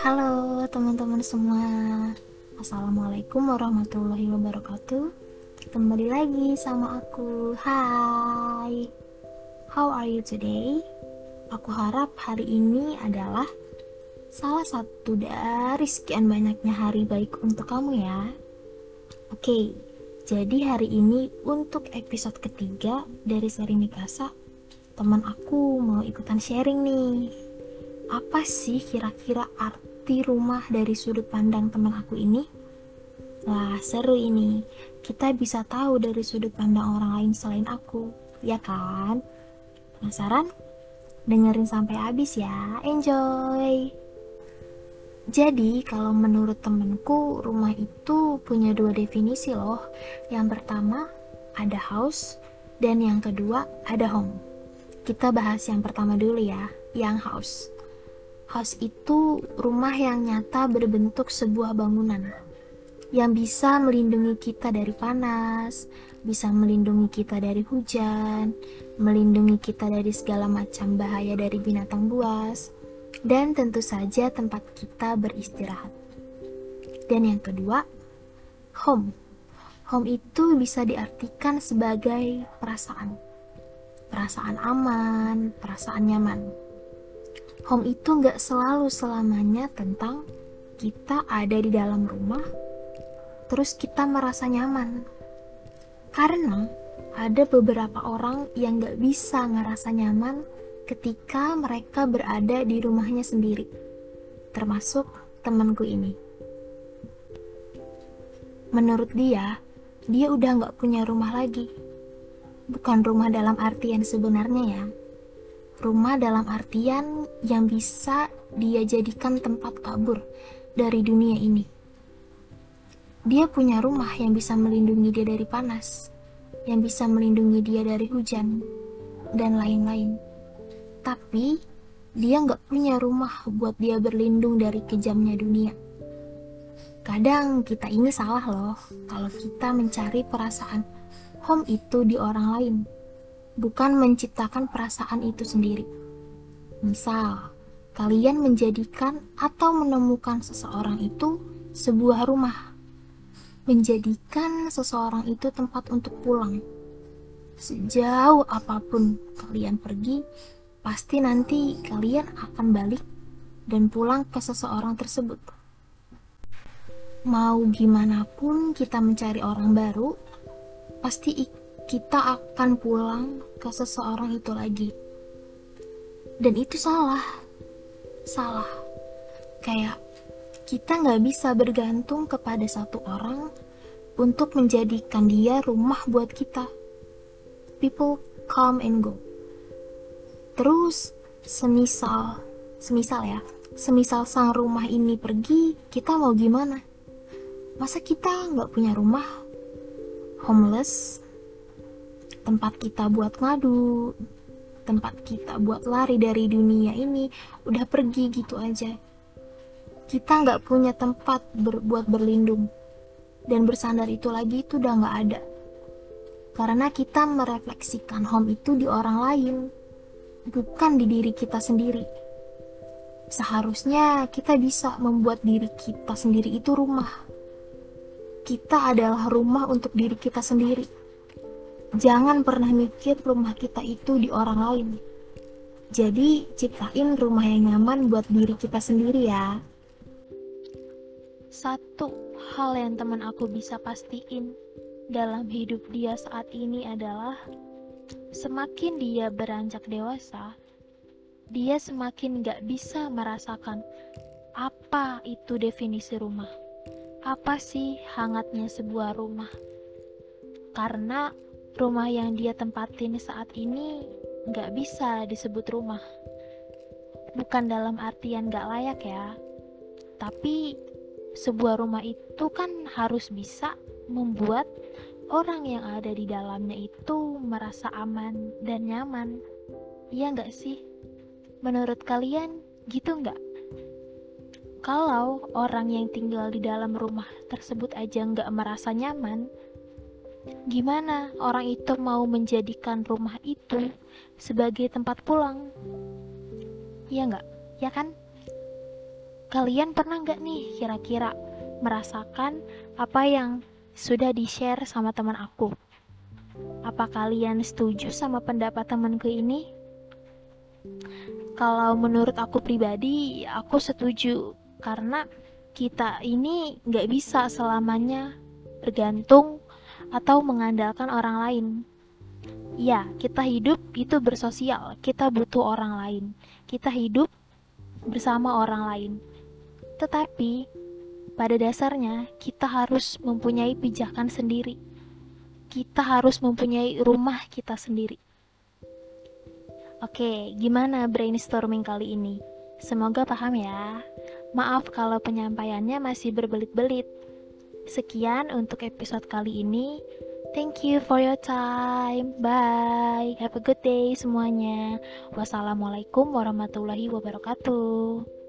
Halo teman-teman semua. Assalamualaikum warahmatullahi wabarakatuh. Kembali lagi sama aku. Hai. How are you today? Aku harap hari ini adalah Salah satu dari sekian banyaknya hari baik untuk kamu ya. Oke, jadi hari ini untuk episode ketiga dari seri Mikasa Teman aku mau ikutan sharing nih apa sih kira-kira arti rumah dari sudut pandang teman aku ini? Wah, seru ini. Kita bisa tahu dari sudut pandang orang lain selain aku, ya kan? Penasaran? Dengerin sampai habis ya. Enjoy! Jadi, kalau menurut temenku, rumah itu punya dua definisi loh. Yang pertama, ada house, dan yang kedua, ada home. Kita bahas yang pertama dulu ya, yang house. House itu rumah yang nyata berbentuk sebuah bangunan yang bisa melindungi kita dari panas, bisa melindungi kita dari hujan, melindungi kita dari segala macam bahaya dari binatang buas, dan tentu saja tempat kita beristirahat. Dan yang kedua, home. Home itu bisa diartikan sebagai perasaan. Perasaan aman, perasaan nyaman home itu nggak selalu selamanya tentang kita ada di dalam rumah, terus kita merasa nyaman. Karena ada beberapa orang yang nggak bisa ngerasa nyaman ketika mereka berada di rumahnya sendiri, termasuk temanku ini. Menurut dia, dia udah nggak punya rumah lagi. Bukan rumah dalam artian sebenarnya ya, Rumah dalam artian yang bisa dia jadikan tempat kabur dari dunia ini. Dia punya rumah yang bisa melindungi dia dari panas, yang bisa melindungi dia dari hujan, dan lain-lain. Tapi, dia nggak punya rumah buat dia berlindung dari kejamnya dunia. Kadang kita ini salah loh kalau kita mencari perasaan home itu di orang lain bukan menciptakan perasaan itu sendiri. Misal, kalian menjadikan atau menemukan seseorang itu sebuah rumah, menjadikan seseorang itu tempat untuk pulang. Sejauh apa pun kalian pergi, pasti nanti kalian akan balik dan pulang ke seseorang tersebut. Mau gimana pun kita mencari orang baru, pasti kita akan pulang ke seseorang itu lagi. Dan itu salah. Salah. Kayak kita nggak bisa bergantung kepada satu orang untuk menjadikan dia rumah buat kita. People come and go. Terus, semisal, semisal ya, semisal sang rumah ini pergi, kita mau gimana? Masa kita nggak punya rumah? Homeless, tempat kita buat ngadu, tempat kita buat lari dari dunia ini udah pergi gitu aja. Kita nggak punya tempat ber buat berlindung dan bersandar itu lagi itu udah nggak ada. Karena kita merefleksikan home itu di orang lain, bukan di diri kita sendiri. Seharusnya kita bisa membuat diri kita sendiri itu rumah. Kita adalah rumah untuk diri kita sendiri Jangan pernah mikir rumah kita itu di orang lain. Jadi, ciptain rumah yang nyaman buat diri kita sendiri ya. Satu hal yang teman aku bisa pastiin dalam hidup dia saat ini adalah semakin dia beranjak dewasa, dia semakin gak bisa merasakan apa itu definisi rumah. Apa sih hangatnya sebuah rumah? Karena rumah yang dia tempatin saat ini nggak bisa disebut rumah. Bukan dalam artian nggak layak ya, tapi sebuah rumah itu kan harus bisa membuat orang yang ada di dalamnya itu merasa aman dan nyaman. Iya nggak sih? Menurut kalian gitu nggak? Kalau orang yang tinggal di dalam rumah tersebut aja nggak merasa nyaman, Gimana orang itu mau menjadikan rumah itu sebagai tempat pulang? Iya nggak? Ya kan? Kalian pernah nggak nih kira-kira merasakan apa yang sudah di-share sama teman aku? Apa kalian setuju sama pendapat temanku ini? Kalau menurut aku pribadi, aku setuju karena kita ini nggak bisa selamanya bergantung atau mengandalkan orang lain. Ya, kita hidup itu bersosial, kita butuh orang lain. Kita hidup bersama orang lain. Tetapi, pada dasarnya kita harus mempunyai pijakan sendiri. Kita harus mempunyai rumah kita sendiri. Oke, gimana brainstorming kali ini? Semoga paham ya. Maaf kalau penyampaiannya masih berbelit-belit. Sekian untuk episode kali ini. Thank you for your time. Bye. Have a good day semuanya. Wassalamualaikum warahmatullahi wabarakatuh.